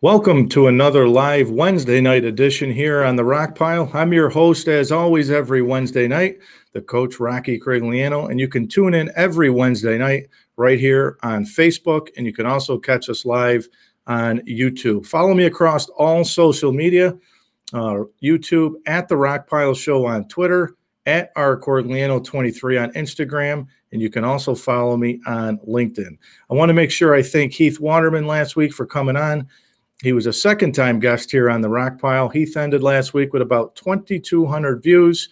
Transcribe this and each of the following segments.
Welcome to another live Wednesday night edition here on the Rock Pile. I'm your host, as always, every Wednesday night, the coach Rocky Corgliano, and you can tune in every Wednesday night right here on Facebook, and you can also catch us live on YouTube. Follow me across all social media uh, YouTube, at the Rock Pile Show on Twitter, at R Corgliano23 on Instagram, and you can also follow me on LinkedIn. I want to make sure I thank Heath Waterman last week for coming on. He was a second time guest here on the Rock Pile. Heath ended last week with about 2,200 views.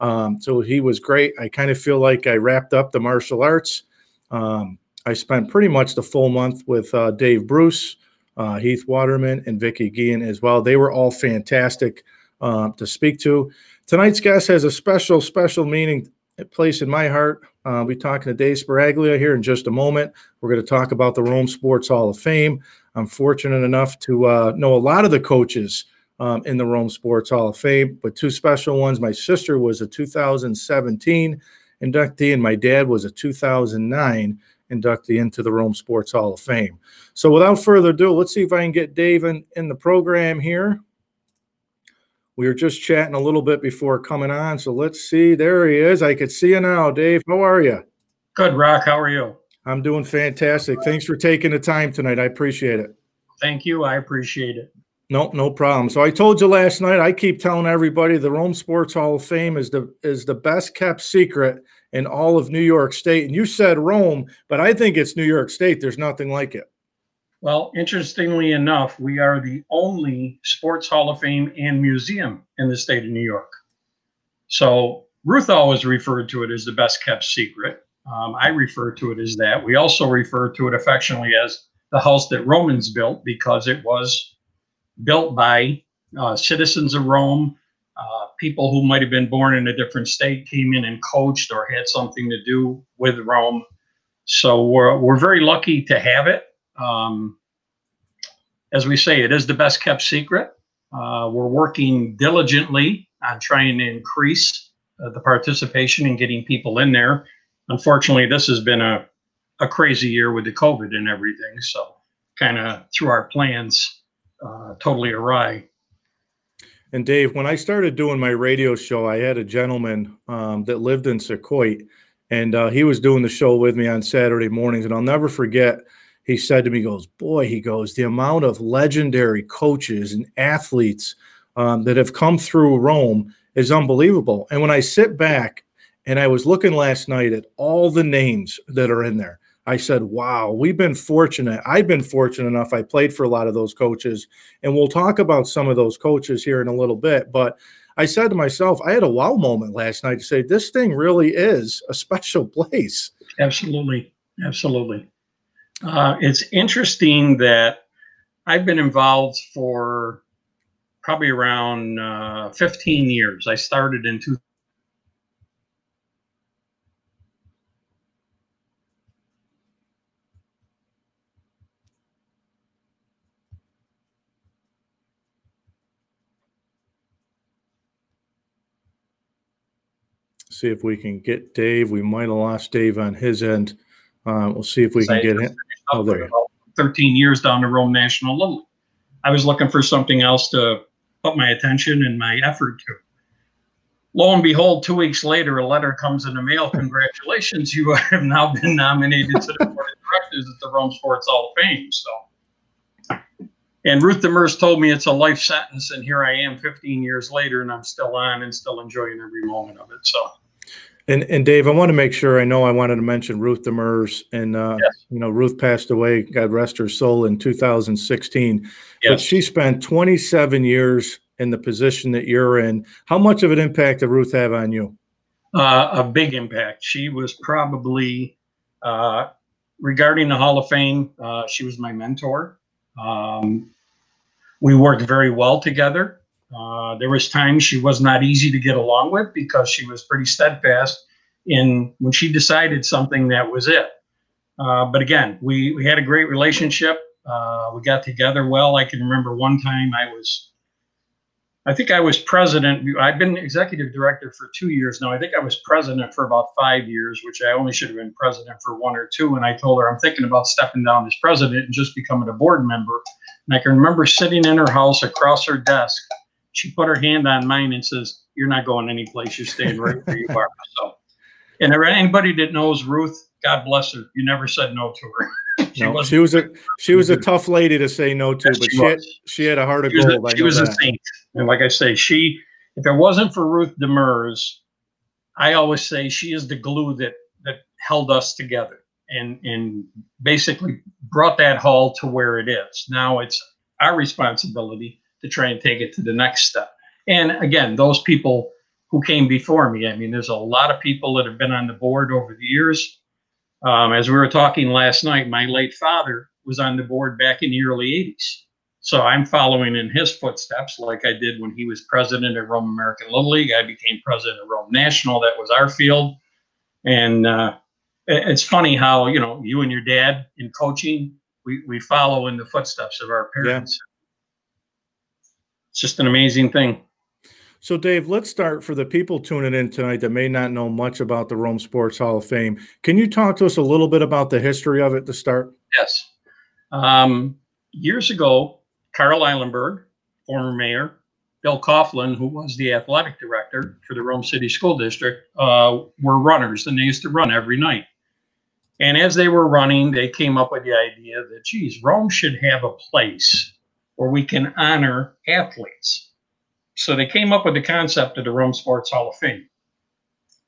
Um, so he was great. I kind of feel like I wrapped up the martial arts. Um, I spent pretty much the full month with uh, Dave Bruce, uh, Heath Waterman, and Vicky Guillen as well. They were all fantastic uh, to speak to. Tonight's guest has a special, special meaning place in my heart. Uh, we'll be talking to Dave Sbaraglia here in just a moment. We're going to talk about the Rome Sports Hall of Fame. I'm fortunate enough to uh, know a lot of the coaches um, in the Rome Sports Hall of Fame, but two special ones. My sister was a 2017 inductee, and my dad was a 2009 inductee into the Rome Sports Hall of Fame. So, without further ado, let's see if I can get Dave in, in the program here. We were just chatting a little bit before coming on, so let's see. There he is. I could see you now, Dave. How are you? Good, Rock. How are you? I'm doing fantastic. Thanks for taking the time tonight. I appreciate it. Thank you. I appreciate it. No, no problem. So I told you last night. I keep telling everybody the Rome Sports Hall of Fame is the is the best kept secret in all of New York State. And you said Rome, but I think it's New York State. There's nothing like it. Well, interestingly enough, we are the only Sports Hall of Fame and museum in the state of New York. So Ruth always referred to it as the best kept secret. Um, I refer to it as that. We also refer to it affectionately as the house that Romans built because it was built by uh, citizens of Rome. Uh, people who might have been born in a different state came in and coached or had something to do with Rome. So we're, we're very lucky to have it. Um, as we say, it is the best kept secret. Uh, we're working diligently on trying to increase uh, the participation and getting people in there unfortunately, this has been a, a crazy year with the COVID and everything. So, kind of threw our plans uh, totally awry. And Dave, when I started doing my radio show, I had a gentleman um, that lived in Secaucus, and uh, he was doing the show with me on Saturday mornings. And I'll never forget, he said to me, "Goes, boy, he goes, the amount of legendary coaches and athletes um, that have come through Rome is unbelievable." And when I sit back and I was looking last night at all the names that are in there. I said, wow, we've been fortunate. I've been fortunate enough. I played for a lot of those coaches, and we'll talk about some of those coaches here in a little bit. But I said to myself, I had a wow moment last night to say, this thing really is a special place. Absolutely. Absolutely. Uh, it's interesting that I've been involved for probably around uh, 15 years. I started in see if we can get Dave. We might have lost Dave on his end. Uh, we'll see if we can get him. Oh, there. 13 years down to Rome National Little. I was looking for something else to put my attention and my effort to. Lo and behold, two weeks later, a letter comes in the mail. Congratulations, you have now been nominated to the board of directors at the Rome Sports Hall of Fame. So, and Ruth Demers told me it's a life sentence, and here I am 15 years later, and I'm still on and still enjoying every moment of it. So, and and Dave, I want to make sure I know I wanted to mention Ruth Demers, and uh, yes. you know Ruth passed away, God rest her soul, in 2016. Yes. But she spent 27 years in the position that you're in. How much of an impact did Ruth have on you? Uh, a big impact. She was probably uh, regarding the Hall of Fame. Uh, she was my mentor. Um, we worked very well together. Uh, there was times she was not easy to get along with because she was pretty steadfast in when she decided something that was it. Uh, but again, we we had a great relationship. Uh, we got together well. I can remember one time I was I think I was president. I've been executive director for two years now. I think I was president for about five years, which I only should have been president for one or two. And I told her I'm thinking about stepping down as president and just becoming a board member. And I can remember sitting in her house across her desk. She put her hand on mine and says, "You're not going anyplace. You're staying right where you are." So, and there anybody that knows Ruth, God bless her. You never said no to her. she, no, she was a she was a tough lady to say no to, yes, but she, she had, she had a heart of gold. A, she was that. a saint, and like I say, she if it wasn't for Ruth Demers, I always say she is the glue that that held us together and and basically brought that hall to where it is. Now it's our responsibility to try and take it to the next step. And again, those people who came before me. I mean, there's a lot of people that have been on the board over the years. Um, as we were talking last night, my late father was on the board back in the early 80s. So I'm following in his footsteps, like I did when he was president of Rome American Little League. I became president of Rome National. That was our field. And uh, it's funny how, you know, you and your dad in coaching, we, we follow in the footsteps of our parents. It's just an amazing thing. So, Dave, let's start for the people tuning in tonight that may not know much about the Rome Sports Hall of Fame. Can you talk to us a little bit about the history of it to start? Yes. Um, years ago, Carl Eilenberg, former mayor, Bill Coughlin, who was the athletic director for the Rome City School District, uh, were runners, and they used to run every night. And as they were running, they came up with the idea that, geez, Rome should have a place where we can honor athletes so they came up with the concept of the Rome Sports Hall of Fame.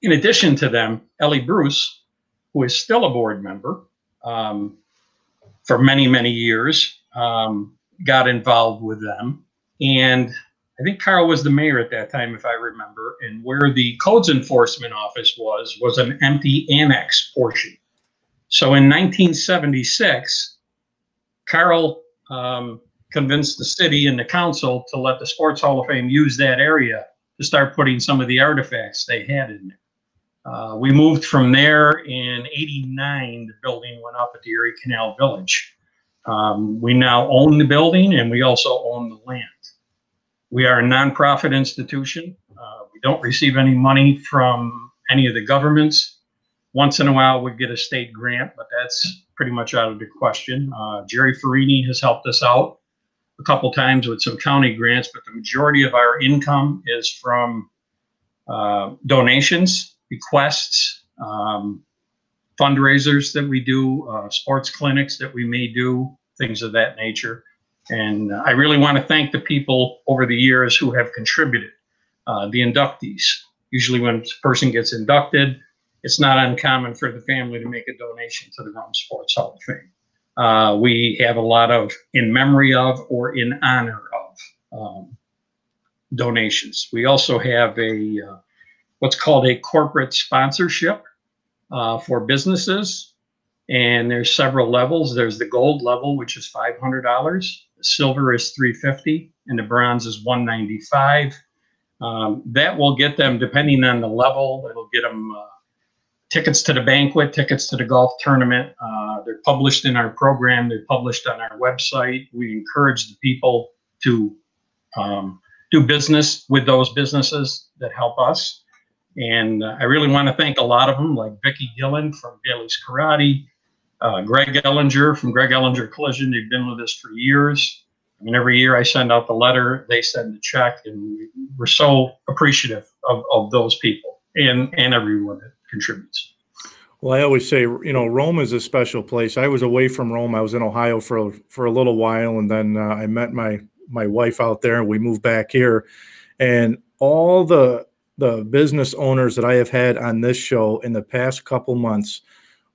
In addition to them, Ellie Bruce, who is still a board member um, for many, many years, um, got involved with them. And I think Carl was the mayor at that time, if I remember. And where the codes enforcement office was, was an empty annex portion. So in 1976, Carl um, convinced the city and the council to let the Sports Hall of Fame use that area to start putting some of the artifacts they had in there. Uh, we moved from there in 89, the building went up at the Erie Canal Village. Um, we now own the building and we also own the land. We are a nonprofit institution. Uh, we don't receive any money from any of the governments. Once in a while, we get a state grant, but that's pretty much out of the question. Uh, Jerry Fiorini has helped us out a couple times with some county grants, but the majority of our income is from uh, donations, bequests, um, fundraisers that we do, uh, sports clinics that we may do, things of that nature. And I really want to thank the people over the years who have contributed. Uh, the inductees. Usually, when a person gets inducted, it's not uncommon for the family to make a donation to the Rome Sports Hall of Fame. Uh, we have a lot of in memory of or in honor of um, donations. We also have a uh, what's called a corporate sponsorship uh, for businesses, and there's several levels. There's the gold level, which is five hundred dollars. Silver is three fifty, and the bronze is one ninety five. Um, that will get them, depending on the level, it'll get them uh, tickets to the banquet, tickets to the golf tournament. Uh, they're published in our program. They're published on our website. We encourage the people to um, do business with those businesses that help us. And uh, I really want to thank a lot of them, like Vicki Gillen from Bailey's Karate, uh, Greg Ellinger from Greg Ellinger Collision. They've been with us for years. I mean, every year I send out the letter, they send the check, and we're so appreciative of, of those people and, and everyone that contributes. Well, I always say, you know, Rome is a special place. I was away from Rome. I was in Ohio for for a little while, and then uh, I met my my wife out there, and we moved back here. And all the the business owners that I have had on this show in the past couple months,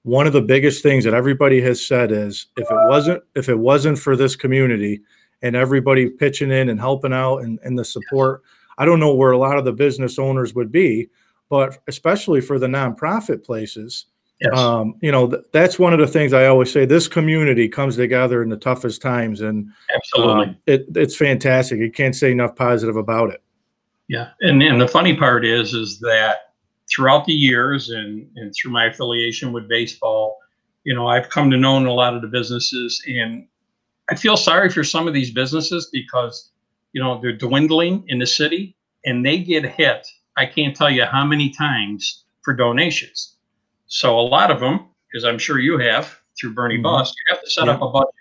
one of the biggest things that everybody has said is, if it wasn't if it wasn't for this community and everybody pitching in and helping out and, and the support, I don't know where a lot of the business owners would be but especially for the nonprofit places. Yes. Um, you know, th- that's one of the things I always say. This community comes together in the toughest times, and absolutely, uh, it, it's fantastic. You can't say enough positive about it. Yeah, and and the funny part is, is that throughout the years and and through my affiliation with baseball, you know, I've come to know a lot of the businesses, and I feel sorry for some of these businesses because you know, they're dwindling in the city and they get hit. I can't tell you how many times for donations. So a lot of them, because I'm sure you have through Birnie Mhm. Bus, you have to set up a budget.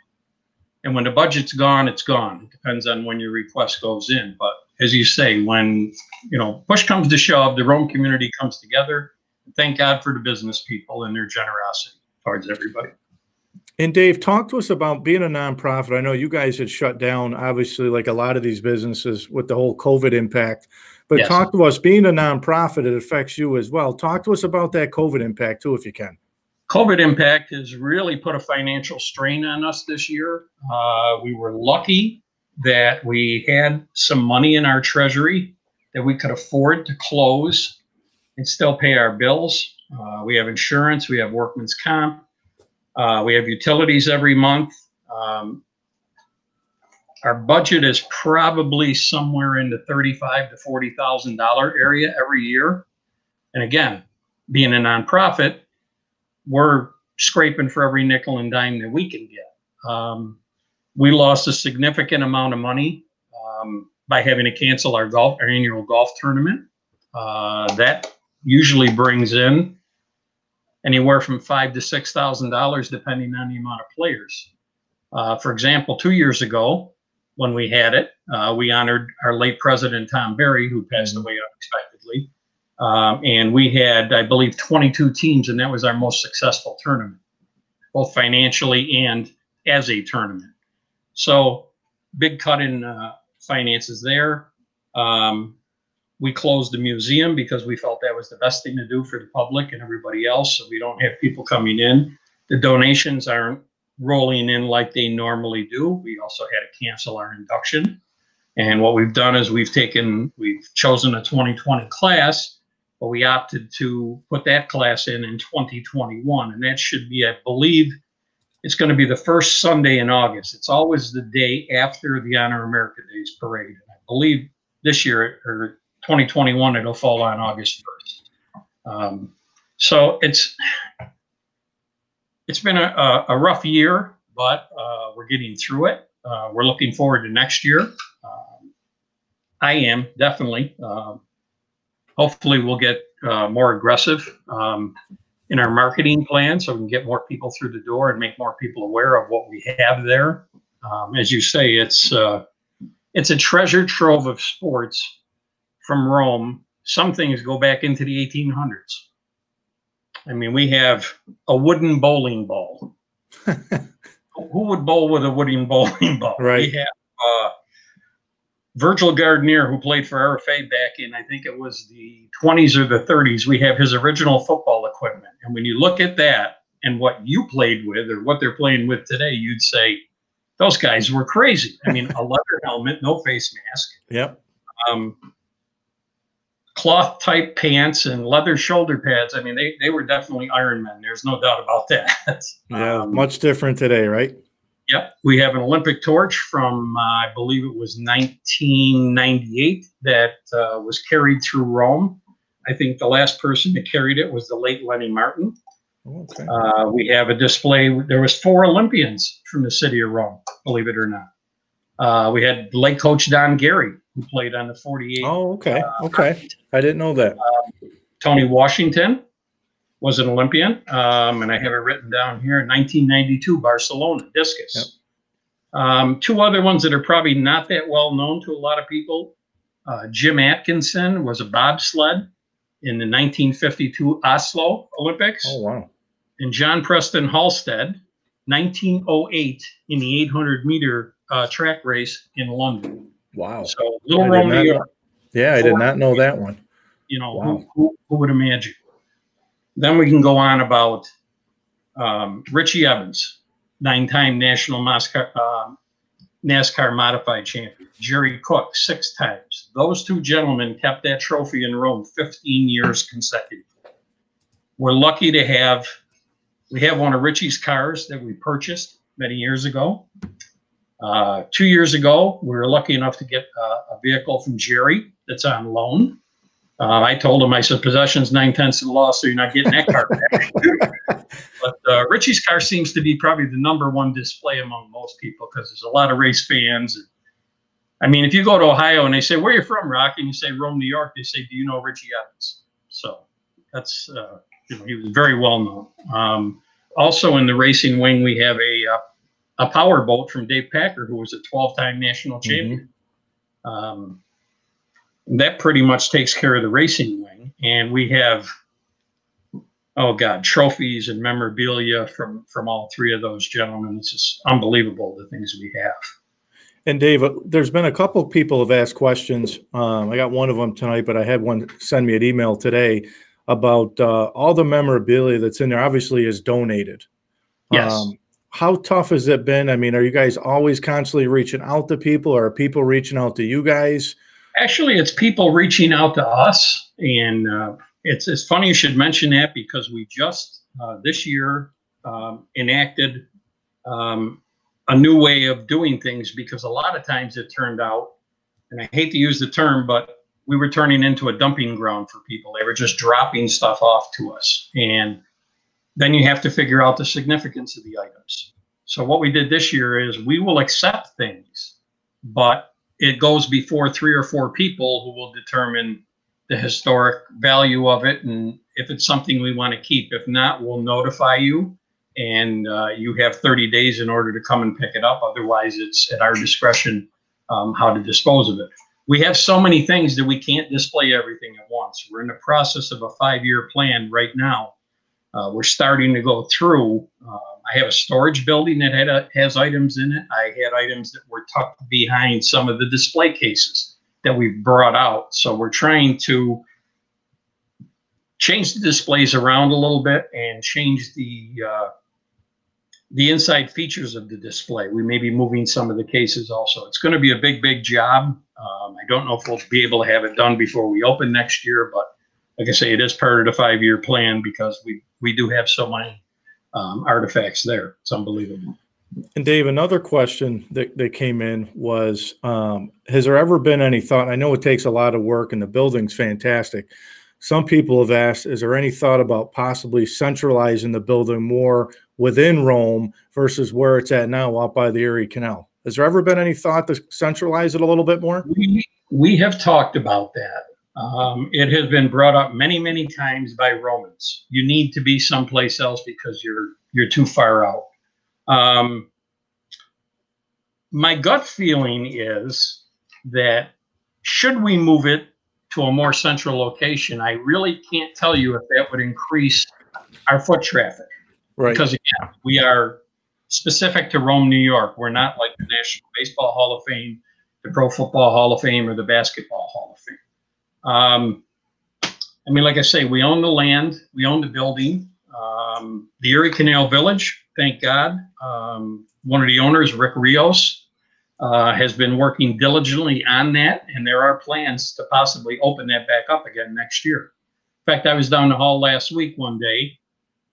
And when the budget's gone, it's gone. It depends on when your request goes in. But as you say, when you know push comes to shove, the Rome community comes together. Thank God for the business people and their generosity towards everybody. And Dave, talk to us about being a nonprofit. I know you guys had shut down, obviously, like a lot of these businesses with the whole COVID impact. But Yes. talk to us, being a nonprofit, it affects you as well. Talk to us about that COVID impact too, if you can. COVID impact has really put a financial strain on us this year. Uh, we were lucky that we had some money in our treasury that we could afford to close and still pay our bills. Uh, we have insurance, we have workman's comp, uh, we have utilities every month. Um, our budget is probably somewhere in the thirty-five to forty thousand dollar area every year. And again, being a nonprofit, we're scraping for every nickel and dime that we can get. Um, we lost a significant amount of money um, by having to cancel our golf, our annual golf tournament. Uh, that usually brings in anywhere from five to six thousand dollars, depending on the amount of players. Uh, for example, two years ago, when we had it, uh, we honored our late president Tom Barry, who passed away unexpectedly. Um, and we had, I believe, 22 teams, and that was our most successful tournament, both financially and as a tournament. So, big cut in uh, finances there. Um, we closed the museum because we felt that was the best thing to do for the public and everybody else. So we don't have people coming in. The donations aren't rolling in like they normally do. We also had to cancel our induction. And what we've done is we've taken, we've chosen a 2020 class, but we opted to put that class in in 2021. And that should be, I believe, it's going to be the first Sunday in August. It's always the day after the Honor America Days parade. I believe this year or 2021, it'll fall on August 1st. Um, so it's it's been a, a, rough year, but uh, we're getting through it. Uh, we're looking forward to next year. Um, I am definitely. Um, hopefully, we'll get uh, more aggressive um, in our marketing plan so we can get more people through the door and make more people aware of what we have there. Um, as you say, it's uh, it's a treasure trove of sports from Rome. Some things go back into the 1800s. I mean, we have a wooden bowling ball. Who would bowl with a wooden bowling ball? Right. We have uh, Virgil Gardner, who played for RFA back in, I think it was the 20s or the 30s. We have his original football equipment. And when you look at that and what you played with or what they're playing with today, you'd say, those guys were crazy. I mean, a leather helmet, no face mask, Yep. um, cloth type pants and leather shoulder pads. I mean, they, they were definitely Iron Men. There's no doubt about that. Yeah. Um, Much different today, right? Yep. We have an Olympic torch from, uh, I believe it was 1998 that uh, was carried through Rome. I think the last person that carried it was the late Lenny Martin. Okay. Uh, we have a display. There was four Olympians from the city of Rome, believe it or not. Uh, we had late coach Don Gary, who played on the 48. Oh, okay. Okay. I didn't know that. Tony Washington was an Olympian, um, and I have it written down here. 1992 Barcelona discus. Yep. Um, two other ones that are probably not that well known to a lot of people. Uh, Jim Atkinson was a bobsled in the 1952 Oslo Olympics, Oh, wow. and John Preston Halstead, 1908 in the 800 meter uh, track race in London. Wow. So Little I did Rome, not New know- Yeah, I did not know that one. you know, Wow. who, who, who would imagine? Then we can go on about um, Richie Evans, nine-time national NASCAR, um, NASCAR modified champion. Jerry Cook, six times. Those two gentlemen kept that trophy in Rome 15 years consecutive. We're lucky to have, we have one of Richie's cars that we purchased many years ago. Uh, two years ago, we were lucky enough to get uh, a vehicle from Jerry that's on loan. Uh, I told him, I said, possession's nine tenths of the law, so you're not getting that car back. but uh, Richie's car seems to be probably the number one display among most people because there's a lot of race fans. I mean, if you go to Ohio and they say, "Where are you from, Rock?" and you say Rome, New York, they say, "Do you know Richie Evans?" So that's uh, you know, he was very well known. Um, also in the racing wing, we have a uh, a power boat from Dave Packer, who was a 12-time national champion. Um, that pretty much takes care of the racing wing, and we have oh god, trophies and memorabilia from from all three of those gentlemen. It's just unbelievable the things we have. And Dave, uh, there's been a couple of people have asked questions. Um, I got one of them tonight, but I had one send me an email today about uh, all the memorabilia that's in there. Obviously, is donated. Yes. Um, how tough has it been? I mean, are you guys always constantly reaching out to people, or are people reaching out to you guys? Actually, it's people reaching out to us, and uh, it's it's funny you should mention that because we just uh, this year um, enacted um, a new way of doing things because a lot of times it turned out, and I hate to use the term, but we were turning into a dumping ground for people. They were just dropping stuff off to us, and then you have to figure out the significance of the items. So what we did this year is we will accept things, but it goes before three or four people who will determine the historic value of it and if it's something we want to keep. If not, we'll notify you and uh, you have 30 days in order to come and pick it up. Otherwise, it's at our discretion um, how to dispose of it. We have so many things that we can't display everything at once. We're in the process of a five year plan right now. Uh, we're starting to go through. Uh, I have a storage building that had a, has items in it. I had items that were tucked behind some of the display cases that we've brought out. So we're trying to change the displays around a little bit and change the uh, the inside features of the display. We may be moving some of the cases also. It's going to be a big, big job. Um, I don't know if we'll be able to have it done before we open next year, but like I say, it is part of the five-year plan because we we do have so many um, artifacts there. It's unbelievable. And Dave, another question that, that came in was, um, has there ever been any thought? I know it takes a lot of work and the building's fantastic. Some people have asked, is there any thought about possibly centralizing the building more within Rome versus where it's at now out by the Erie Canal? Has there ever been any thought to centralize it a little bit more? We, we have talked about that. Um, it has been brought up many, many times by Romans. You need to be someplace else because you're you're too far out. Um, my gut feeling is that should we move it to a more central location, I really can't tell you if that would increase our foot traffic. Right. Because again, we are specific to Rome, New York. We're not like the National Baseball Hall of Fame, the Pro Football Hall of Fame, or the Basketball Hall of Fame. Um, I mean, like I say, we own the land, we own the building. Um, the Erie Canal Village, thank God. Um, one of the owners, Rick Rios, uh, has been working diligently on that, and there are plans to possibly open that back up again next year. In fact, I was down the hall last week one day,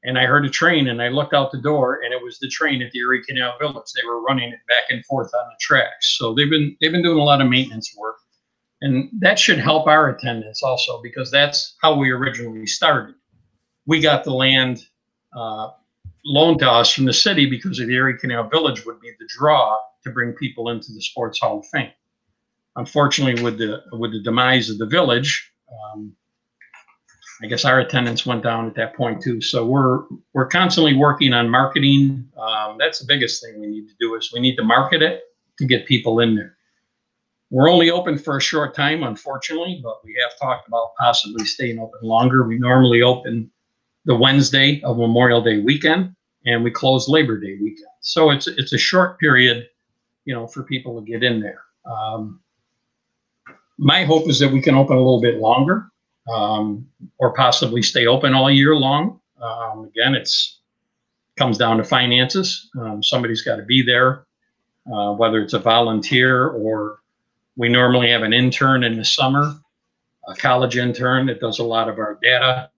and I heard a train, and I looked out the door, and it was the train at the Erie Canal Village. They were running it back and forth on the tracks, so they've been they've been doing a lot of maintenance work, and that should help our attendance also because that's how we originally started. We got the land uh, loaned to us from the city because of the Erie Canal Village would be the draw to bring people into the Sports Hall of Fame. Unfortunately, with the with the demise of the village, um, I guess our attendance went down at that point too. So we're we're constantly working on marketing. Um, that's the biggest thing we need to do is we need to market it to get people in there. We're only open for a short time, unfortunately, but we have talked about possibly staying open longer. We normally open the Wednesday of Memorial Day weekend, and we close Labor Day weekend. So it's it's a short period, you know, for people to get in there. Um, my hope is that we can open a little bit longer, um, or possibly stay open all year long. Um, again, it's comes down to finances. Um, somebody's got to be there, uh, whether it's a volunteer or we normally have an intern in the summer, a college intern that does a lot of our data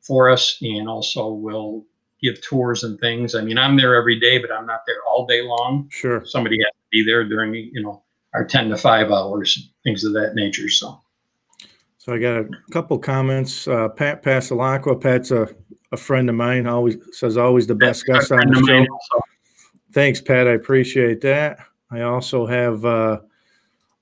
for us and also will give tours and things. I mean, I'm there every day, but I'm not there all day long. Sure. Somebody has to be there during, you know, our 10 to 5 hours, things of that nature. So, So I got a couple comments. Uh, Pat Pasalacqua, Pat's a, a friend of mine, always says always the best that's guest on the show. Thanks, Pat. I appreciate that. I also have uh,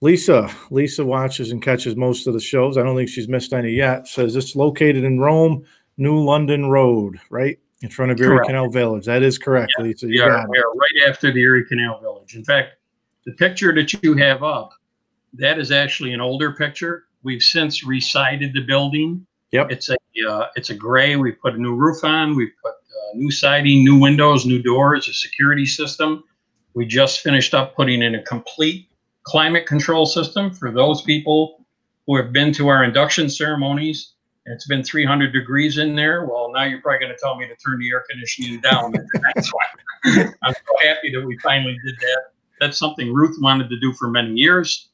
Lisa, Lisa watches and catches most of the shows. I don't think she's missed any yet. Says it's located in Rome, New London Road, right in front of Erie Canal Village. That is correct, Yeah, Lisa. We You are, got it. we are right after the Erie Canal Village. In fact, the picture that you have up, that is actually an older picture. We've since resided the building. Yep. It's a uh, it's a gray. We put a new roof on. We put uh, new siding, new windows, new doors, a security system. We just finished up putting in a complete climate control system for those people who have been to our induction ceremonies. And it's been 300 degrees in there. Well, now you're probably going to tell me to turn the air conditioning down. That's why I'm so happy that we finally did that. That's something Ruth wanted to do for many years.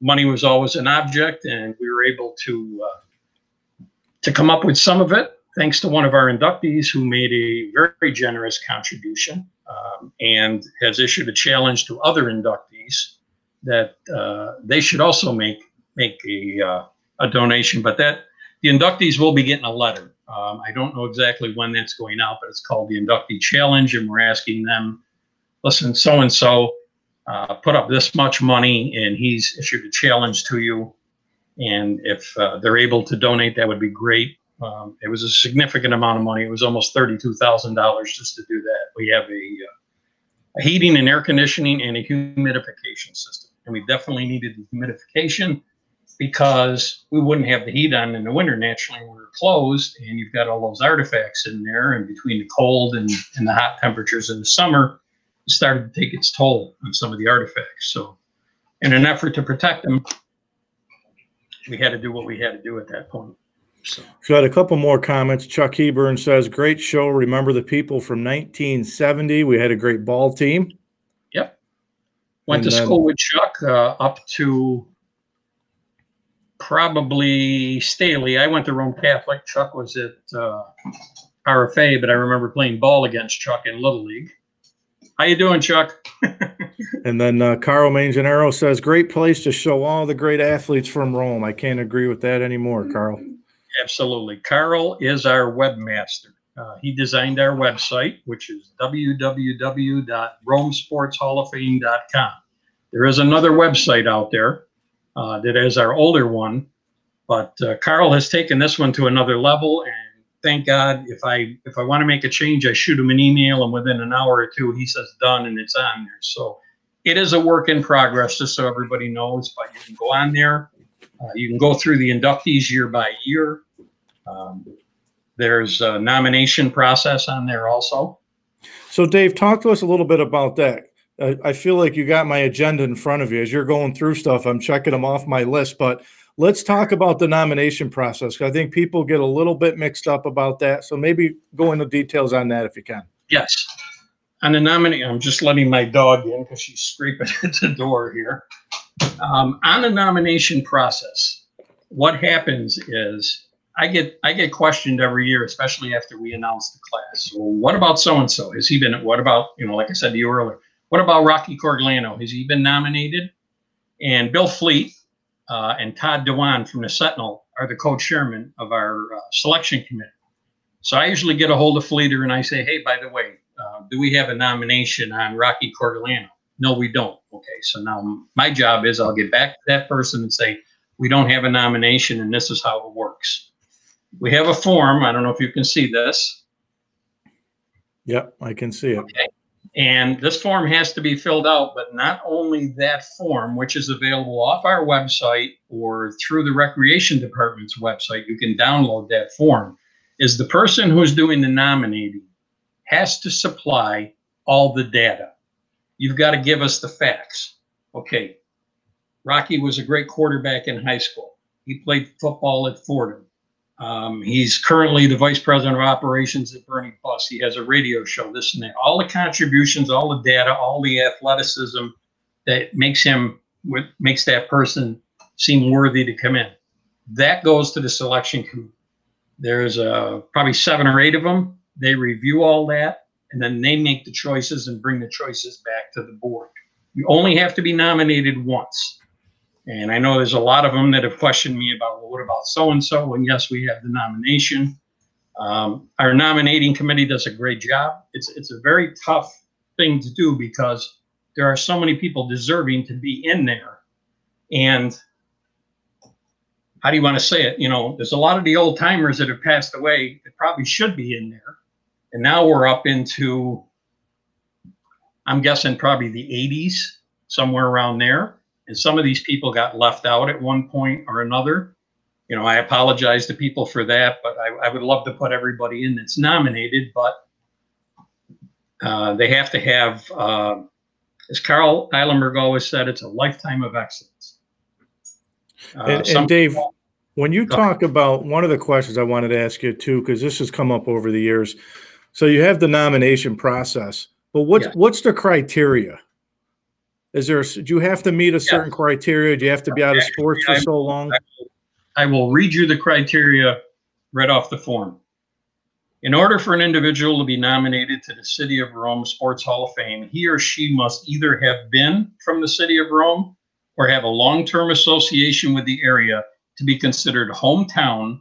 Money was always an object, and we were able to uh, to come up with some of it thanks to one of our inductees who made a very generous contribution um, and has issued a challenge to other inductees that uh, they should also make make a uh, a donation. But that the inductees will be getting a letter. Um, I don't know exactly when that's going out, but it's called the Inductee Challenge, and we're asking them, listen, so and so put up this much money, and he's issued a challenge to you. And if uh, they're able to donate, that would be great. Um, it was a significant amount of money. It was almost thirty-two thousand dollars just to do that. We have a, uh, a heating and air conditioning and a humidification system, and we definitely needed the humidification because we wouldn't have the heat on in the winter naturally when we're closed and you've got all those artifacts in there and between the cold and, and the hot temperatures in the summer it started to take its toll on some of the artifacts so in an effort to protect them we had to do what we had to do at that point so Got a couple more comments. Chuck Hebron says, "Great show. Remember the people from 1970? We had a great ball team." Went And to then- school with chuck uh, up to probably Staley. I went to Rome Catholic. Chuck was at uh, RFA, but I remember playing ball against Chuck in Little League. How you doing, Chuck? And then uh, Carl Manganero says, "Great place to show all the great athletes from Rome." I can't agree with that anymore, Carl. Absolutely. Carl is our webmaster. Uh, he designed our website, which is www.romesportshalloffame.com. There is another website out there uh, that is our older one, but uh, Carl has taken this one to another level. And thank God, if I if I want to make a change, I shoot him an email, and within an hour or two, he says done, and it's on there. So it is a work in progress, just so everybody knows. But you can go on there. Uh, you can go through the inductees year by year. Um, there's a nomination process on there also. So, Dave, talk to us a little bit about that. I, feel like you got my agenda in front of you as you're going through stuff. I'm checking them off my list, but let's talk about the nomination process. I think people get a little bit mixed up about that. So maybe go into details on that if you can. Yes. On the nominee, I'm just letting my dog in because she's scraping at the door here. Um, on the nomination process, what happens is I get I get questioned every year, especially after we announce the class. Well, what about so and so? Has he been? What about you know, like I said to you earlier, what about Rocky Corgliano? Has he been nominated? And Bill Fleet uh, and Todd Dewan from the Sentinel are the co-chairmen of our uh, selection committee. So I usually get a hold of Fleeter and I say, hey, by the way, uh, do we have a nomination on Rocky Corgliano? No, we don't. Okay, so now my job is I'll get back to that person and say, we don't have a nomination and this is how it works. We have a form. I don't know if you can see this. Yep, I can see it. Okay. And this form has to be filled out, but not only that form, which is available off our website or through the Recreation Department's website, you can download that form, is the person who's doing the nominating has to supply all the data. You've got to give us the facts. Okay, Rocky was a great quarterback in high school. He played football at Fordham. Um, he's currently the vice president of operations at Birnie Bus. He has a radio show, this and that. All the contributions, all the data, all the athleticism that makes him, what makes that person seem worthy to come in. That goes to the selection committee. There's uh, probably seven or eight of them. They review all that, and then they make the choices and bring the choices back to the board. You only have to be nominated once. And I know there's a lot of them that have questioned me about, well, what about so and so? And yes, we have the nomination. Um, our nominating committee does a great job. It's it's a very tough thing to do because there are so many people deserving to be in there, And how do you want to say it? You know, there's a lot of the old timers that have passed away that probably should be in there. And now we're up into, I'm guessing probably the 80s, somewhere around there. And some of these people got left out at one point or another. You know, I apologize to people for that, but I, I would love to put everybody in that's nominated, but uh, they have to have, uh, as Carl Eilenberg always said, it's a lifetime of excellence. Uh, and, and Dave, when you talk about one of the questions I wanted to ask you too, because this has come up over the years. So you have the nomination process, but what's yes. what's the criteria? Is there do you have to meet a certain criteria? Do you have to be out of sports for so long? I will read you the criteria right off the form. In order for an individual to be nominated to the City of Rome Sports Hall of Fame, he or she must either have been from the City of Rome or have a long term association with the area to be considered hometown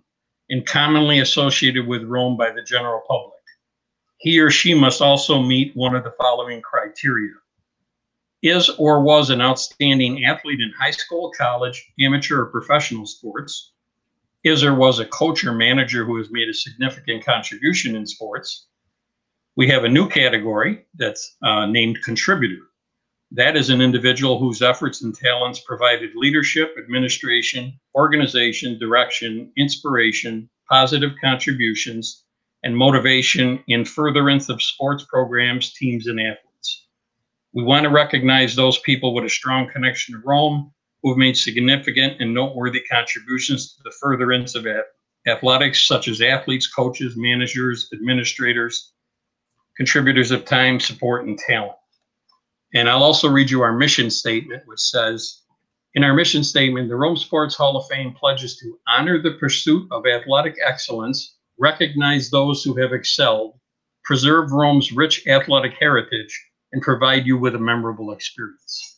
and commonly associated with Rome by the general public. He or she must also meet one of the following criteria is or was an outstanding athlete in high school, college, amateur, or professional sports, is or was a coach or manager who has made a significant contribution in sports. We have a new category that's uh, named contributor. That is an individual whose efforts and talents provided leadership, administration, organization, direction, inspiration, positive contributions, and motivation in furtherance of sports programs, teams, and athletes. We want to recognize those people with a strong connection to Rome who have made significant and noteworthy contributions to the furtherance of athletics, such as athletes, coaches, managers, administrators, contributors of time, support, and talent. And I'll also read you our mission statement, which says In our mission statement, the Rome Sports Hall of Fame pledges to honor the pursuit of athletic excellence, recognize those who have excelled, preserve Rome's rich athletic heritage, and provide you with a memorable experience.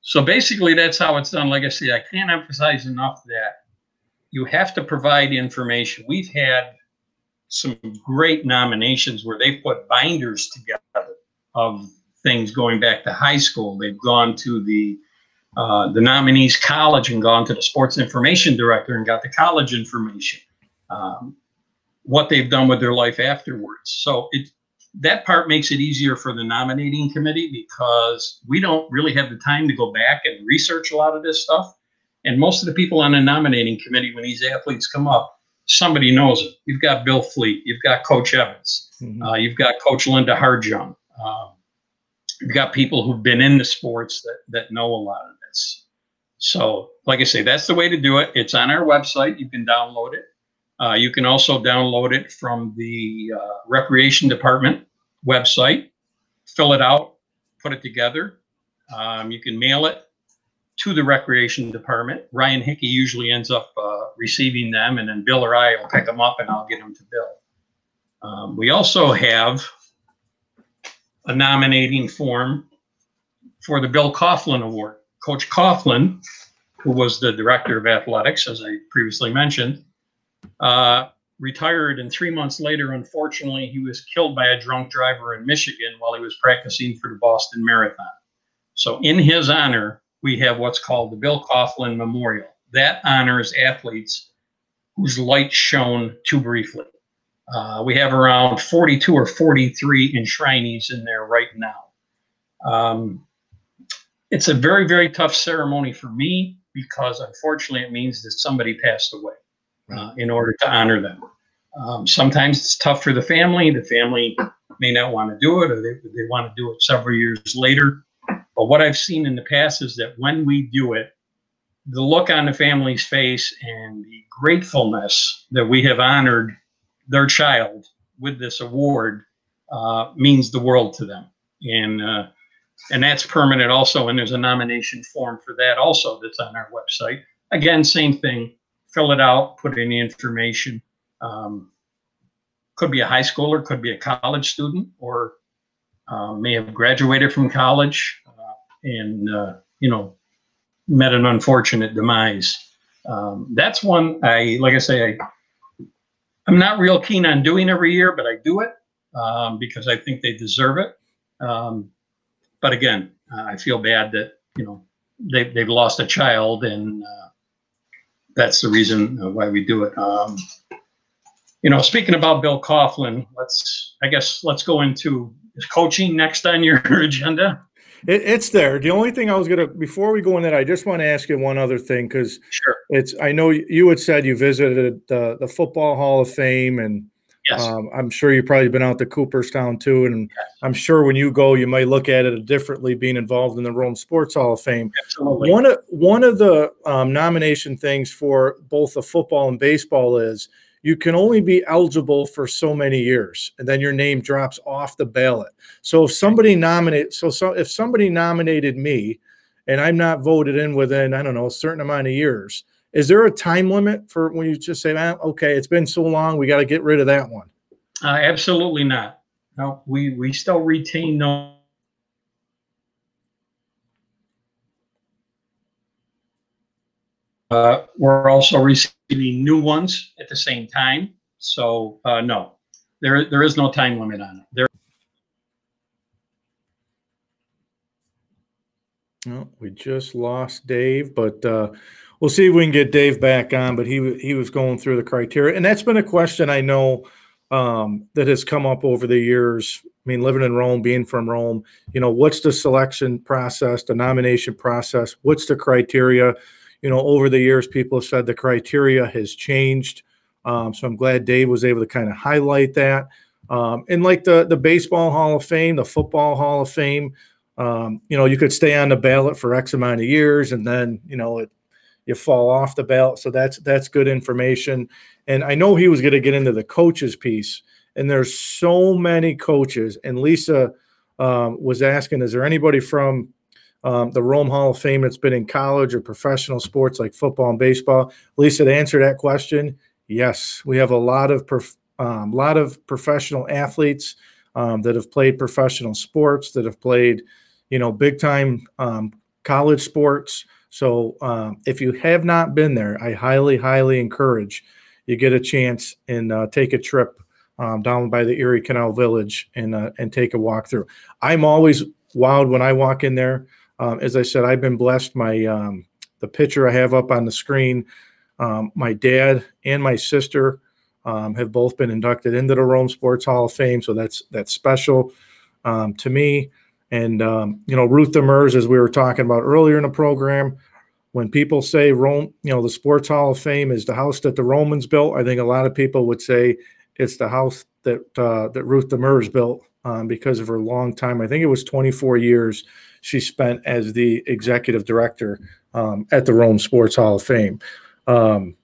So basically, that's how it's done. Like I say, I can't emphasize enough that you have to provide information. We've had some great nominations where they put binders together of things going back to high school. They've gone to the uh, the nominees college and gone to the sports information director and got the college information. Um, what they've done with their life afterwards. So it that part makes it easier for the nominating committee because we don't really have the time to go back and research a lot of this stuff. And most of the people on the nominating committee, when these athletes come up, somebody knows it. You've got Bill Fleet, you've got Coach Evans, mm-hmm. uh, you've got Coach Linda Harjung. Um, you've got people who've been in the sports that that know a lot of this. So, like I say, that's the way to do it. It's on our website. You can download it. Uh, you can also download it from the uh, recreation department website. Fill it out, put it together. Um, you can mail it to the recreation department. Ryan Hickey usually ends up uh, receiving them, and then Bill or I will pick them up, and I'll get them to Bill. Um, we also have a nominating form for the Bill Coughlin Award. Coach Coughlin, who was the director of athletics, as I previously mentioned, uh, retired, and three months later, unfortunately, he was killed by a drunk driver in Michigan while he was practicing for the Boston Marathon. So, in his honor, we have what's called the Bill Coughlin Memorial. That honors athletes whose light shone too briefly. Uh, we have around 42 or 43 enshrinees in there right now. Um, it's a very, very tough ceremony for me because unfortunately it means that somebody passed away uh, in order to honor them. Um, sometimes it's tough for the family. The family may not want to do it or they, they want to do it several years later. But what I've seen in the past is that when we do it, the look on the family's face and the gratefulness that we have honored their child with this award uh, means the world to them. And uh, and that's permanent also. And there's a nomination form for that also that's on our website. Again, same thing. Fill it out, put the information. Um, could be a high schooler, could be a college student, or uh, may have graduated from college uh, and uh, you know met an unfortunate demise. Um, that's one I like. I say I I'm not real keen on doing every year, but I do it um, because I think they deserve it. Um, but again, I feel bad that you know they, they've lost a child and uh, that's the reason why we do it. Um, you know, speaking about Bill Coughlin, let's, I guess, let's go into is coaching next on your agenda? It, it's there. The only thing I was gonna before we go in that, I just want to ask you one other thing because sure. it's. I know you had said you visited the the Football Hall of Fame, and yes. um, I'm sure you've probably been out to Cooperstown too. And yes. I'm sure when you go, you might look at it differently, being involved in the Rome Sports Hall of Fame. Absolutely. One of one of the um, nomination things for both the football and baseball is you can only be eligible for so many years and then your name drops off the ballot so if somebody nominate so, so if somebody nominated me and i'm not voted in within i don't know a certain amount of years is there a time limit for when you just say ah, okay it's been so long we got to get rid of that one uh, absolutely not no we we still retain no Uh, we're also receiving new ones at the same time. So uh, no, there there is no time limit on it. There. No, we just lost Dave, but uh, we'll see if we can get Dave back on. But he he was going through the criteria, and that's been a question I know um, that has come up over the years. I mean, living in Rome, being from Rome, you know, what's the selection process, the nomination process? What's the criteria? you know, over the years, people have said the criteria has changed. Um, so I'm glad Dave was able to kind of highlight that. Um, and like the the baseball Hall of Fame, the football Hall of Fame, um, you know, you could stay on the ballot for X amount of years, and then you know it you fall off the ballot. So that's that's good information. And I know he was going to get into the coaches piece, and there's so many coaches. And Lisa um, was asking, is there anybody from um, the Rome Hall of Fame that's been in college or professional sports like football and baseball. Lisa, to answer that question, yes, we have a lot of prof- um, lot of professional athletes um, that have played professional sports, that have played, you know, big time um, college sports. So um, if you have not been there, I highly, highly encourage you get a chance and uh, take a trip um, down by the Erie Canal Village and uh, and take a walk through. I'm always wowed when I walk in there. Um, as I said, I've been blessed. My um, the picture I have up on the screen, um, my dad and my sister um, have both been inducted into the Rome Sports Hall of Fame, so that's that's special to me. And um, you know, Ruth Demers, as we were talking about earlier in the program, when people say Rome, you know, the Sports Hall of Fame is the house that the Romans built, I think a lot of people would say it's the house that uh, that Ruth Demers built because of her long time. I think it was 24 years she spent as the executive director um, at the Rome Sports Hall of Fame. Um,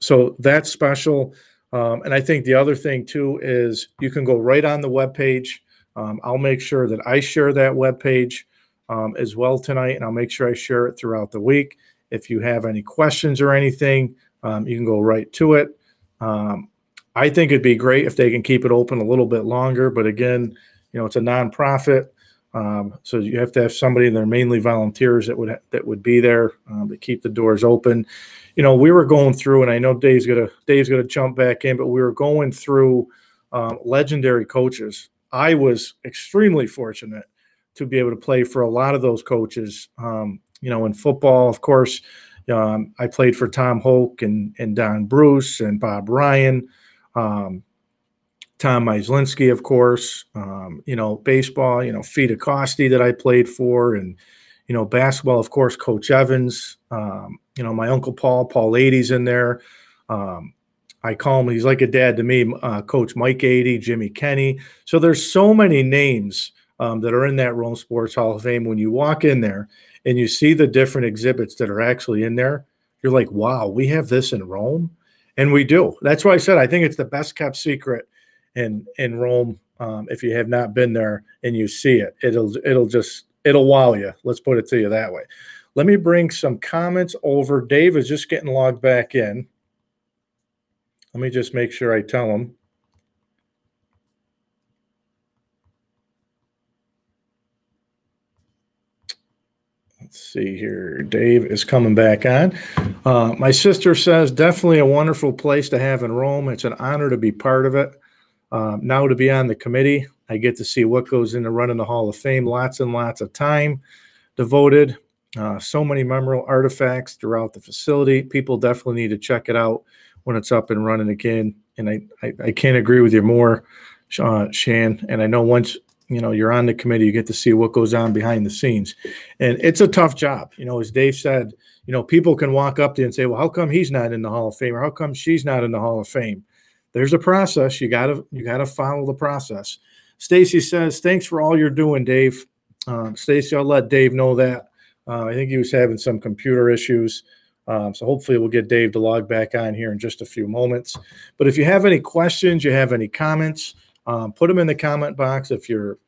so that's special. Um, and I think the other thing too is you can go right on the web page. Um, I'll make sure that I share that web page um, as well tonight, and I'll make sure I share it throughout the week. If you have any questions or anything, um, you can go right to it. I think it'd be great if they can keep it open a little bit longer, but again, you know, it's a nonprofit. Um, so you have to have somebody. They're mainly volunteers that would that would be there um, to keep the doors open. You know, we were going through, and I know Dave's gonna Dave's gonna jump back in, but we were going through um, legendary coaches. I was extremely fortunate to be able to play for a lot of those coaches. Um, you know, in football, of course, um, I played for Tom Hoke and and Don Bruce and Bob Ryan. Um, Tom Myslinski, of course, um, you know, baseball, you know, Fita Costi that I played for, and, you know, basketball, of course, Coach Evans, um, you know, my Uncle Paul, Paul Adie's in there. Um, I call him, he's like a dad to me, uh, Coach Mike Adie, Jimmy Kenny. So there's so many names um, that are in that Rome Sports Hall of Fame. When you walk in there and you see the different exhibits that are actually in there, you're like, wow, we have this in Rome. And we do. That's why I said I think it's the best kept secret in in Rome. Um, if you have not been there and you see it, it'll it'll just it'll wow you. Let's put it to you that way. Let me bring some comments over. Dave is just getting logged back in. Let me just make sure I tell them. Let's see here. Dave is coming back on. Uh, my sister says definitely a wonderful place to have in Rome. It's an honor to be part of it. Um, now to be on the committee, I get to see what goes into running the Hall of Fame. Lots and lots of time devoted. Uh, so many memorable artifacts throughout the facility. People definitely need to check it out when it's up and running again. And I, I, I can't agree with you more, uh, Shan. And I know once you know you're on the committee, you get to see what goes on behind the scenes, and it's a tough job. You know, as Dave said, you know, people can walk up to you and say, "Well, how come he's not in the Hall of Fame, or how come she's not in the Hall of Fame?" There's a process. You gotta you gotta follow the process. Stacy says, "Thanks for all you're doing, Dave." Um, Stacy, I'll let Dave know that. Uh, I think he was having some computer issues. Um, so hopefully we'll get Dave to log back on here in just a few moments. But if you have any questions, you have any comments, um, put them in the comment box. If you're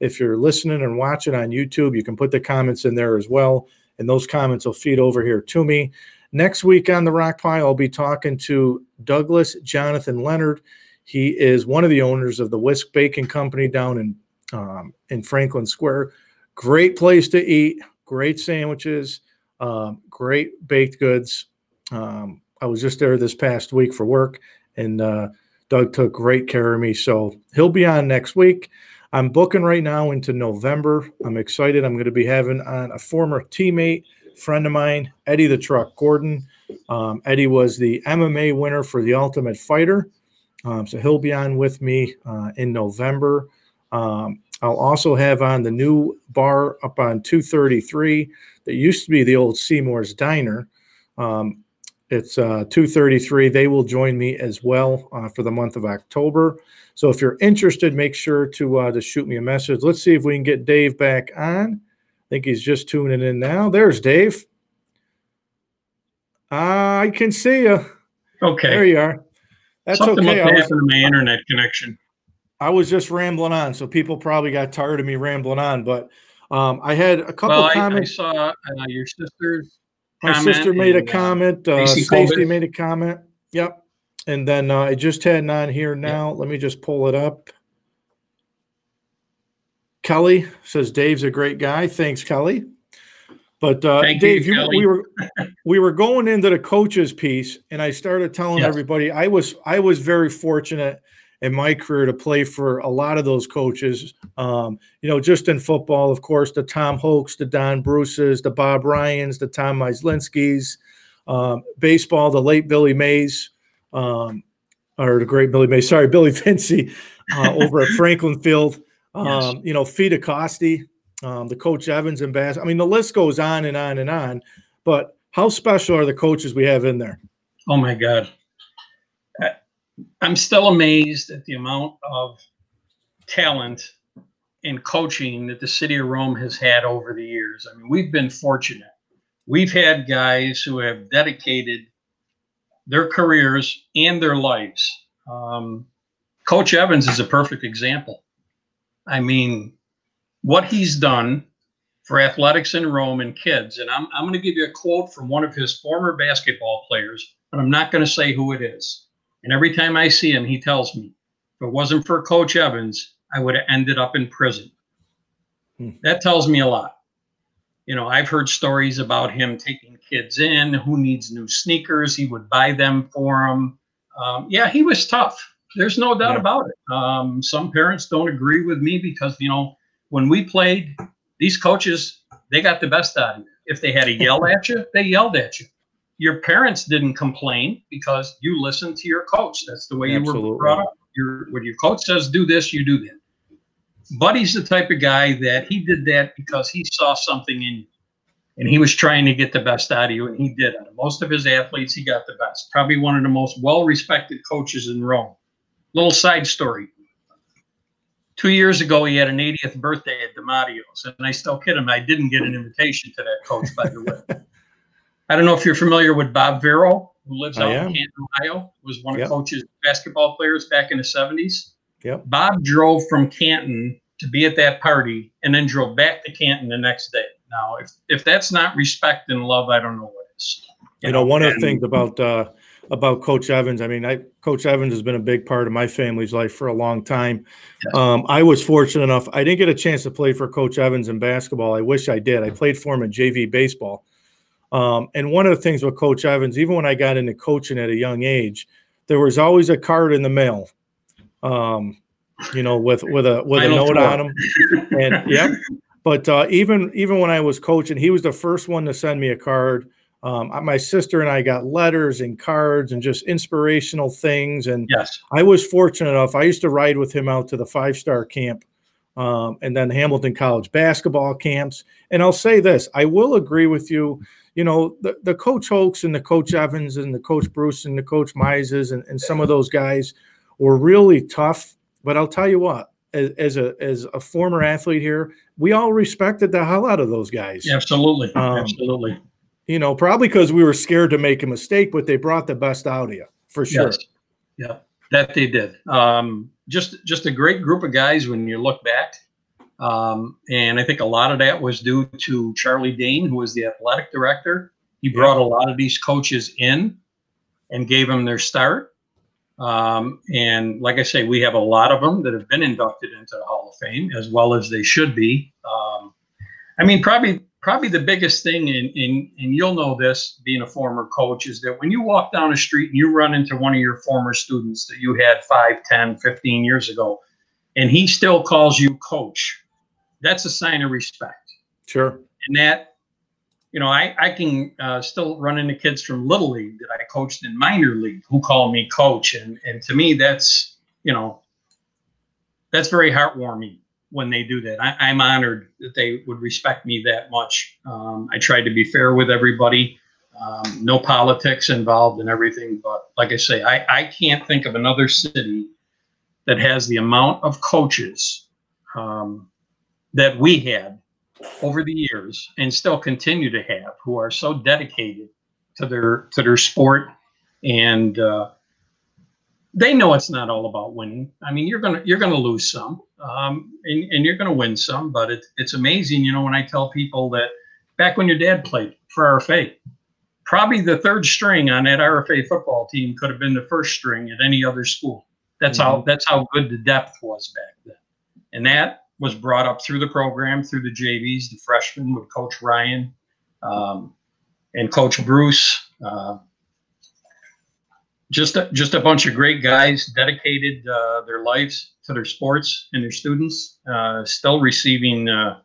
if you're listening and watching on YouTube, you can put the comments in there as well, and those comments will feed over here to me. Next week on the Rock Pile, I'll be talking to Douglas Jonathan Leonard. He is one of the owners of the Whisk Bacon Company down in um, in Franklin Square. Great place to eat, great sandwiches, um, great baked goods. Um, I was just there this past week for work, and uh, Doug took great care of me. So he'll be on next week. I'm booking right now into November. I'm excited. I'm going to be having on a former teammate, friend of mine, Eddie the Truck Gordon. Um, Eddie was the MMA winner for the Ultimate Fighter. Um, so he'll be on with me uh, in November. Um, I'll also have on the new bar up on 233 that used to be the old Seymour's Diner. Um, it's uh, 233. They will join me as well uh, for the month of October. So if you're interested, make sure to uh, to shoot me a message. Let's see if we can get Dave back on. I think he's just tuning in now. There's Dave. I can see you. Okay. There you are. That's Something okay. Must happen to my internet connection. I was just rambling on, so people probably got tired of me rambling on. But um, I had a couple Well, I, I saw uh, your sister's My sister made a and, uh, comment. Uh, Stacy made a comment. Yep. And then uh, I just had on here now. Let me just pull it up. Kelly says Dave's a great guy. Thanks, Kelly. But uh, Dave, you, Kelly. we were we were going into the coaches piece, and I started telling Yes. everybody I was I was very fortunate in my career to play for a lot of those coaches. Um, you know, just in football, of course, the Tom Hokes, the Don Bruces, the Bob Ryans, the Tom Myslinskis. Um, baseball, the late Billy Mays, um, or the great Billy Mays, sorry, Billy Vinci uh, over at Franklin Field. Um, Yes. You know, Fita Costi, um, the Coach Evans and Bass. I mean, the list goes on and on and on. But how special are the coaches we have in there? Oh my God. I'm still amazed at the amount of talent and coaching that the city of Rome has had over the years. I mean, we've been fortunate. We've had guys who have dedicated their careers and their lives. Um, Coach Evans is a perfect example. I mean, what he's done for athletics in Rome and kids. And I'm, I'm going to give you a quote from one of his former basketball players, but I'm not going to say who it is. And every time I see him, he tells me, if it wasn't for Coach Evans, I would have ended up in prison. Hmm. That tells me a lot. You know, I've heard stories about him taking kids in who needs new sneakers. He would buy them for them. Um, yeah, he was tough. There's no doubt Yeah. about it. Um, some parents don't agree with me because, you know, when we played, these coaches, they got the best out of you. If they had to yell at you, they yelled at you. Your parents didn't complain because you listened to your coach. That's the way you Absolutely. were brought up. Your when your coach says do this, you do that. Buddy's the type of guy that he did that because he saw something in you. And he was trying to get the best out of you, and he did. it. most of his athletes, he got the best. Probably one of the most well respected coaches in Rome. Little side story. Two years ago, he had an 80th birthday at DiMattio's, and I still kid him. I didn't get an invitation to that coach, by the way. I don't know if you're familiar with Bob Vero, who lives I out am. in Canton, Ohio. Was one of Yep. Coach's basketball players back in the 70s. Yep. Bob drove from Canton to be at that party, and then drove back to Canton the next day. Now, if if that's not respect and love, I don't know what is. You know, one of the things about uh, about Coach Evans, I mean, I Coach Evans has been a big part of my family's life for a long time. Um, I was fortunate enough; I didn't get a chance to play for Coach Evans in basketball. I wish I did. I played for him in JV baseball. Um, and one of the things with Coach Evans, even when I got into coaching at a young age, there was always a card in the mail. Um, you know, with with a with a note on them, and yep. but uh, even even when I was coaching, he was the first one to send me a card. Um, my sister and I got letters and cards and just inspirational things. And yes, I was fortunate enough. I used to ride with him out to the five star camp um, and then Hamilton College basketball camps. And I'll say this I will agree with you. You know, the, the coach Hokes and the coach Evans and the coach Bruce and the coach Mises and, and some of those guys were really tough. But I'll tell you what, as, as a as a former athlete here, we all respected the hell out of those guys. Absolutely. Um, Absolutely. You know, probably because we were scared to make a mistake, but they brought the best out of you for sure. Yes. Yeah, that they did. Um, just just a great group of guys when you look back. Um, and I think a lot of that was due to Charlie Dane, who was the athletic director. He brought a lot of these coaches in and gave them their start. Um, and like I say, we have a lot of them that have been inducted into the Hall of Fame as well as they should be. Um, I mean, probably probably the biggest thing, and, and, and you'll know this being a former coach, is that when you walk down the street and you run into one of your former students that you had 5, 10, 15 years ago, and he still calls you coach, that's a sign of respect. Sure. And that, you know, I, I can uh, still run into kids from Little League that I coached in minor league who call me coach. And, and to me, that's, you know, that's very heartwarming when they do that. I, am honored that they would respect me that much. Um, I tried to be fair with everybody, um, no politics involved in everything. But like I say, I, I can't think of another city that has the amount of coaches um, that we had over the years and still continue to have who are so dedicated to their to their sport and uh, they know it's not all about winning. I mean, you're gonna you're gonna lose some, um, and, and you're gonna win some. But it, it's amazing, you know, when I tell people that back when your dad played for RFA, probably the third string on that RFA football team could have been the first string at any other school. That's mm-hmm. how that's how good the depth was back then, and that was brought up through the program, through the JVs, the freshmen with Coach Ryan um, and Coach Bruce. Uh, just a, just a bunch of great guys dedicated uh, their lives to their sports and their students, uh, still receiving uh,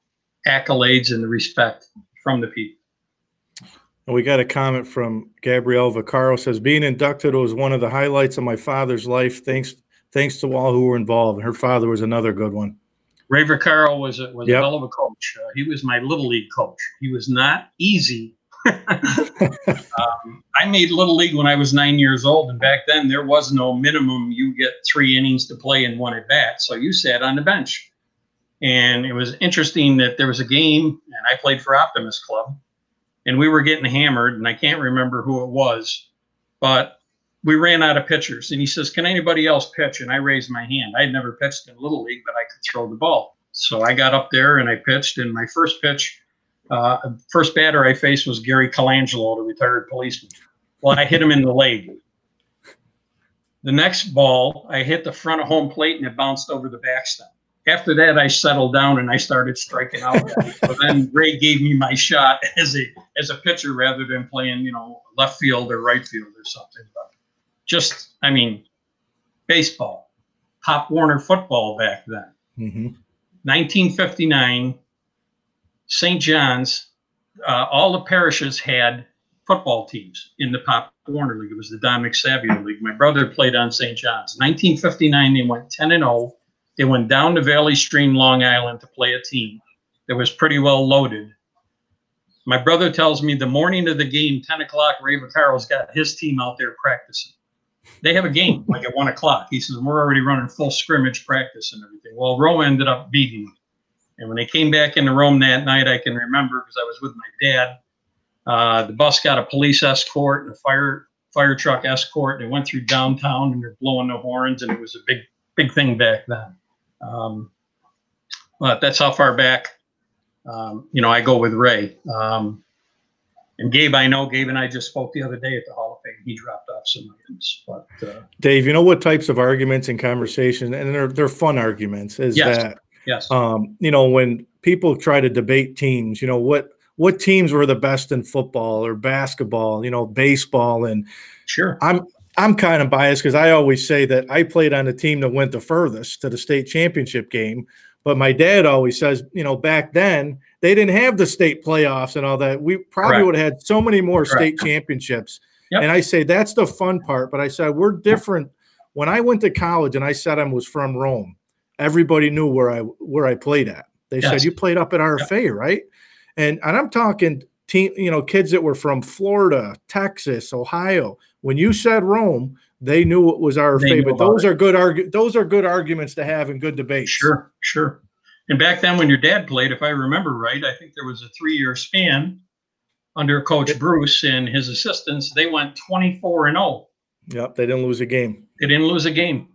accolades and the respect from the people. We got a comment from Gabrielle Vaccaro says being inducted was one of the highlights of my father's life. Thanks, thanks to all who were involved. Her father was another good one. Ray Vaccaro was a, was yep. a hell of a coach. Uh, he was my little league coach. He was not easy. um, I made little league when I was nine years old, and back then there was no minimum. You get three innings to play in one at bat, so you sat on the bench. And it was interesting that there was a game, and I played for Optimist Club, and we were getting hammered, and I can't remember who it was, but we ran out of pitchers. And he says, Can anybody else pitch? And I raised my hand. I had never pitched in Little League, but I could throw the ball. So I got up there and I pitched. And my first pitch, uh, first batter I faced was Gary Colangelo, the retired policeman. Well, I hit him in the leg. The next ball, I hit the front of home plate and it bounced over the backstop. After that, I settled down and I started striking out. so then Ray gave me my shot as a as a pitcher rather than playing, you know, left field or right field or something. But just, I mean, baseball, Pop Warner football back then. Mm-hmm. 1959, St. John's, uh, all the parishes had football teams in the Pop Warner League. It was the Dominic Savio League. My brother played on St. John's. 1959, they went 10 and 0. They went down to Valley Stream, Long Island to play a team that was pretty well loaded. My brother tells me the morning of the game, 10 o'clock, Ray Vaccaro's got his team out there practicing they have a game like at one o'clock. He says, We're already running full scrimmage practice and everything. Well, Rome ended up beating them. And when they came back into Rome that night, I can remember because I was with my dad. Uh, the bus got a police escort and a fire fire truck escort, They went through downtown, and they're blowing the horns, and it was a big big thing back then. Um, but that's how far back, um, you know, I go with Ray. Um, and Gabe, I know Gabe and I just spoke the other day at the. He dropped off some items, but uh, Dave, you know what types of arguments and conversations, and they're they're fun arguments, is yes, that yes, um, you know, when people try to debate teams, you know what what teams were the best in football or basketball, you know, baseball, and sure, I'm I'm kind of biased because I always say that I played on the team that went the furthest to the state championship game, But my dad always says, you know, back then they didn't have the state playoffs and all that. We probably Correct. would have had so many more Correct. state championships. Yep. And I say that's the fun part. But I said we're different. When I went to college and I said I was from Rome, everybody knew where I where I played at. They said you played up at RFA, right? And and I'm talking team, you know, kids that were from Florida, Texas, Ohio. When you said Rome, they knew it was RFA. But those are good argu- those are good arguments to have and good debates. Sure, sure. And back then, when your dad played, if I remember right, I think there was a three-year span under Coach Bruce and his assistants. They went 24 and 0. Yep, they didn't lose a game. They didn't lose a game.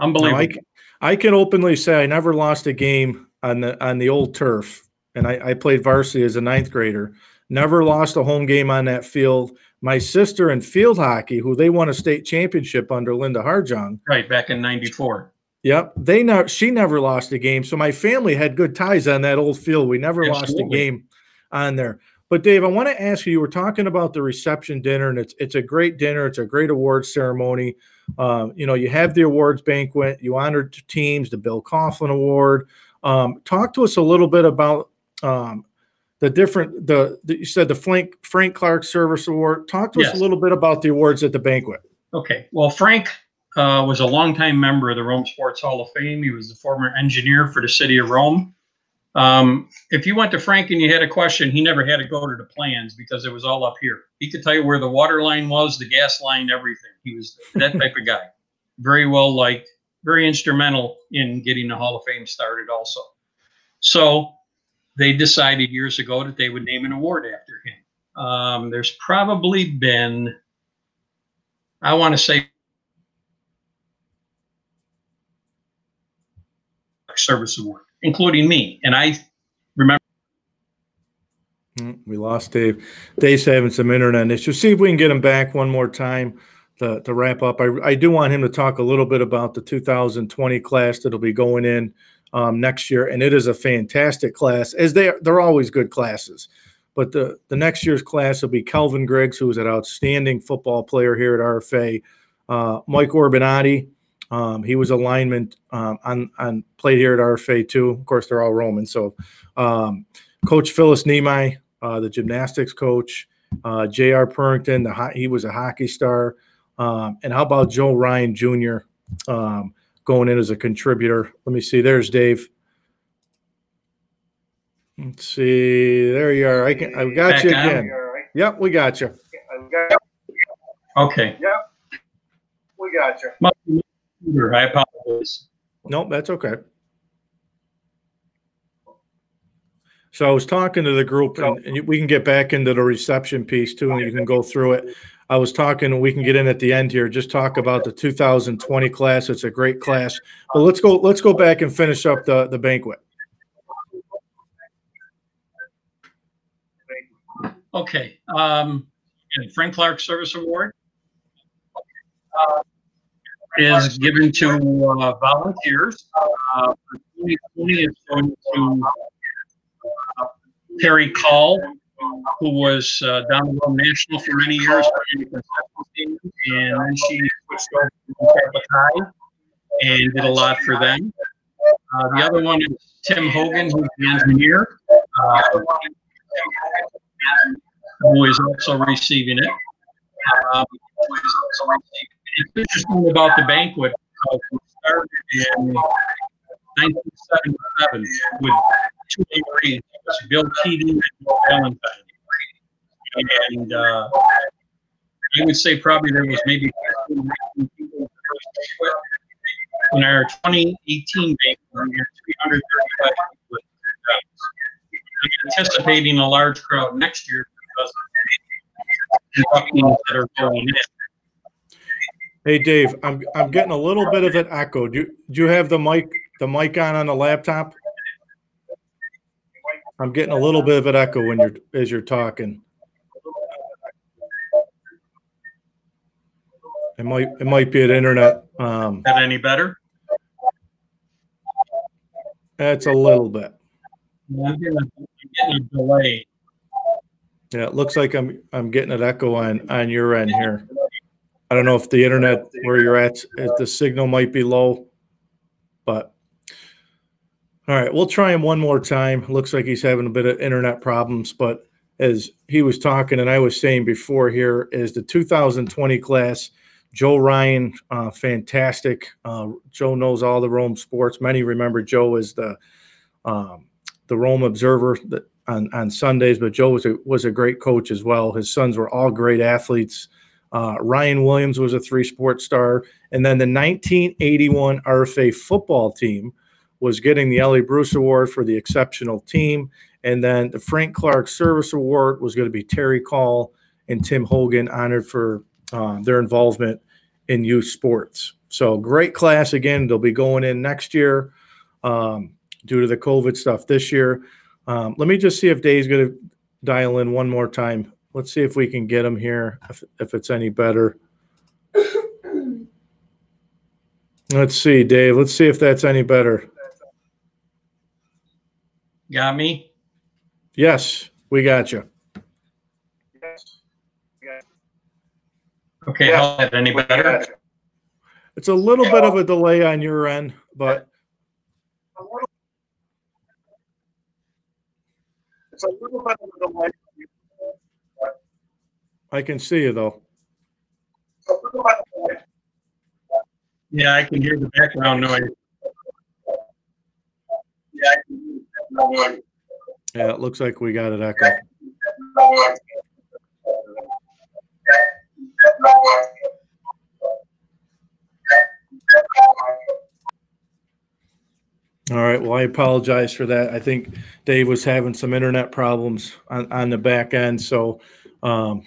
No, Unbelievable. I, can openly say I never lost a game on the on the old turf, and I, I played varsity as a ninth grader. Never lost a home game on that field. My sister in field hockey, who they won a state championship under Linda Harjong. right back in '94. Yep, they never. She never lost a game. So my family had good ties on that old field. We never lost a game on there. But Dave, I want to ask you. You were talking about the reception dinner, and it's it's a great dinner. It's a great awards ceremony. Um, you know, you have the awards banquet. You honored teams, the Bill Coughlin Award. Um, talk to us a little bit about um, the different the, the you said the Frank Frank Clark Service Award. Talk to us a little bit about the awards at the banquet. Okay. Well, Frank uh, was a longtime member of the Rome Sports Hall of Fame. He was the former engineer for the city of Rome. Um, if you went to Frank and you had a question, he never had to go to the plans because it was all up here. He could tell you where the water line was, the gas line, everything. He was that type of guy. Very well liked, very instrumental in getting the Hall of Fame started, also. So they decided years ago that they would name an award after him. Um, there's probably been, I want to say, service award, including me. And I remember Mm, We lost Dave. Dave's having some internet issues. See if we can get him back one more time to, to wrap up. I, I do want him to talk a little bit about the 2020 class that'll be going in um, next year, and it is a fantastic class. As they they're always good classes, but the the next year's class will be Kelvin Griggs, who is an outstanding football player here at RFA. Uh, Mike Orbinati, um, he was a lineman um, on on played here at RFA too. Of course, they're all Roman. So, um, Coach Phyllis Nemai, uh, the gymnastics coach, uh, J.R. Purrington, the ho- he was a hockey star, um, and how about Joe Ryan Jr. Um, going in as a contributor? Let me see. There's Dave. Let's see. There you are. I can. I've got Back you on? again. Yep, we got you. okay. Yep, we got you. Must computer. I apologize. Nope, that's okay. So I was talking to the group, and, and we can get back into the reception piece too, and you can go through it. I was talking, and we can get in at the end here. Just talk about the 2020 class. It's a great class, but let's go. Let's go back and finish up the the banquet. Okay. Um, Frank Clark Service Award uh, is given to uh, volunteers. Uh, 2020 is going to uh, Terry Call, who was uh, down the road national for many years, and then she switched over to High and did a lot for them. Uh, the other one is Tim Hogan, who's the engineer. Uh, who is also receiving it. Um, it's interesting about the banquet because we started in 1977 with two Marines. Bill Keating and Bill Valentine. And uh, I would say probably there was maybe 15, people in our 2018 banquet, we had 335 people. Anticipating a large crowd next year because of the that are going in. Hey, Dave, I'm I'm getting a little bit of an echo. Do you, do you have the mic the mic on on the laptop? I'm getting a little bit of an echo when you're as you're talking. It might it might be an internet. Um, Is that any better? that's a little bit. I'm getting a, I'm getting a delay. Yeah, it looks like I'm I'm getting an echo on on your end here. I don't know if the internet where you're at, the signal might be low, but All right, we'll try him one more time. Looks like he's having a bit of internet problems, but as he was talking and I was saying before here is the 2020 class. Joe Ryan, uh, fantastic. Uh, Joe knows all the Rome sports. Many remember Joe as the um, the Rome Observer on, on Sundays, but Joe was a, was a great coach as well. His sons were all great athletes. Uh, Ryan Williams was a three sport star. And then the 1981 RFA football team was getting the Ellie Bruce Award for the exceptional team. And then the Frank Clark Service Award was going to be Terry Call and Tim Hogan honored for uh, their involvement in youth sports. So great class again. They'll be going in next year um, due to the COVID stuff this year. Um, let me just see if Dave's going to dial in one more time. Let's see if we can get them here, if, if it's any better. Let's see, Dave. Let's see if that's any better. Got me? Yes, we got you. Yes. Okay, Yeah. how's that any better? It's a little bit of a delay on your end, but It's a little bit of a delay. I can see you though. It's a little bit of a delay. Yeah, I can hear the background noise. Yeah, I can hear that. Yeah, it looks like we got it echo. All right. Well, I apologize for that. I think Dave was having some internet problems on, on the back end. So um,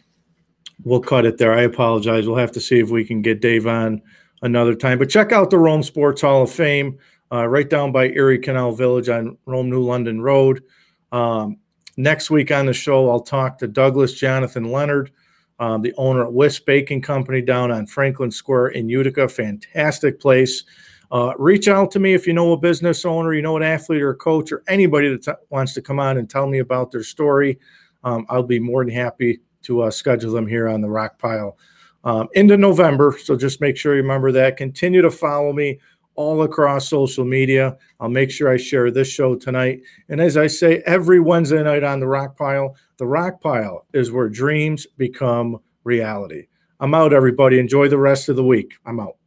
we'll cut it there. I apologize. We'll have to see if we can get Dave on another time. But check out the Rome Sports Hall of Fame uh, right down by Erie Canal Village on Rome New London Road. Um, next week on the show, I'll talk to Douglas Jonathan Leonard, um, the owner of Wisp Baking Company down on Franklin Square in Utica. Fantastic place. Uh, reach out to me if you know a business owner, you know an athlete or a coach, or anybody that t- wants to come on and tell me about their story. Um, I'll be more than happy to uh, schedule them here on the Rock Pile um, into November. So just make sure you remember that. Continue to follow me all across social media. I'll make sure I share this show tonight. And as I say every Wednesday night on the Rock Pile, the Rock Pile is where dreams become reality. I'm out, everybody. Enjoy the rest of the week. I'm out.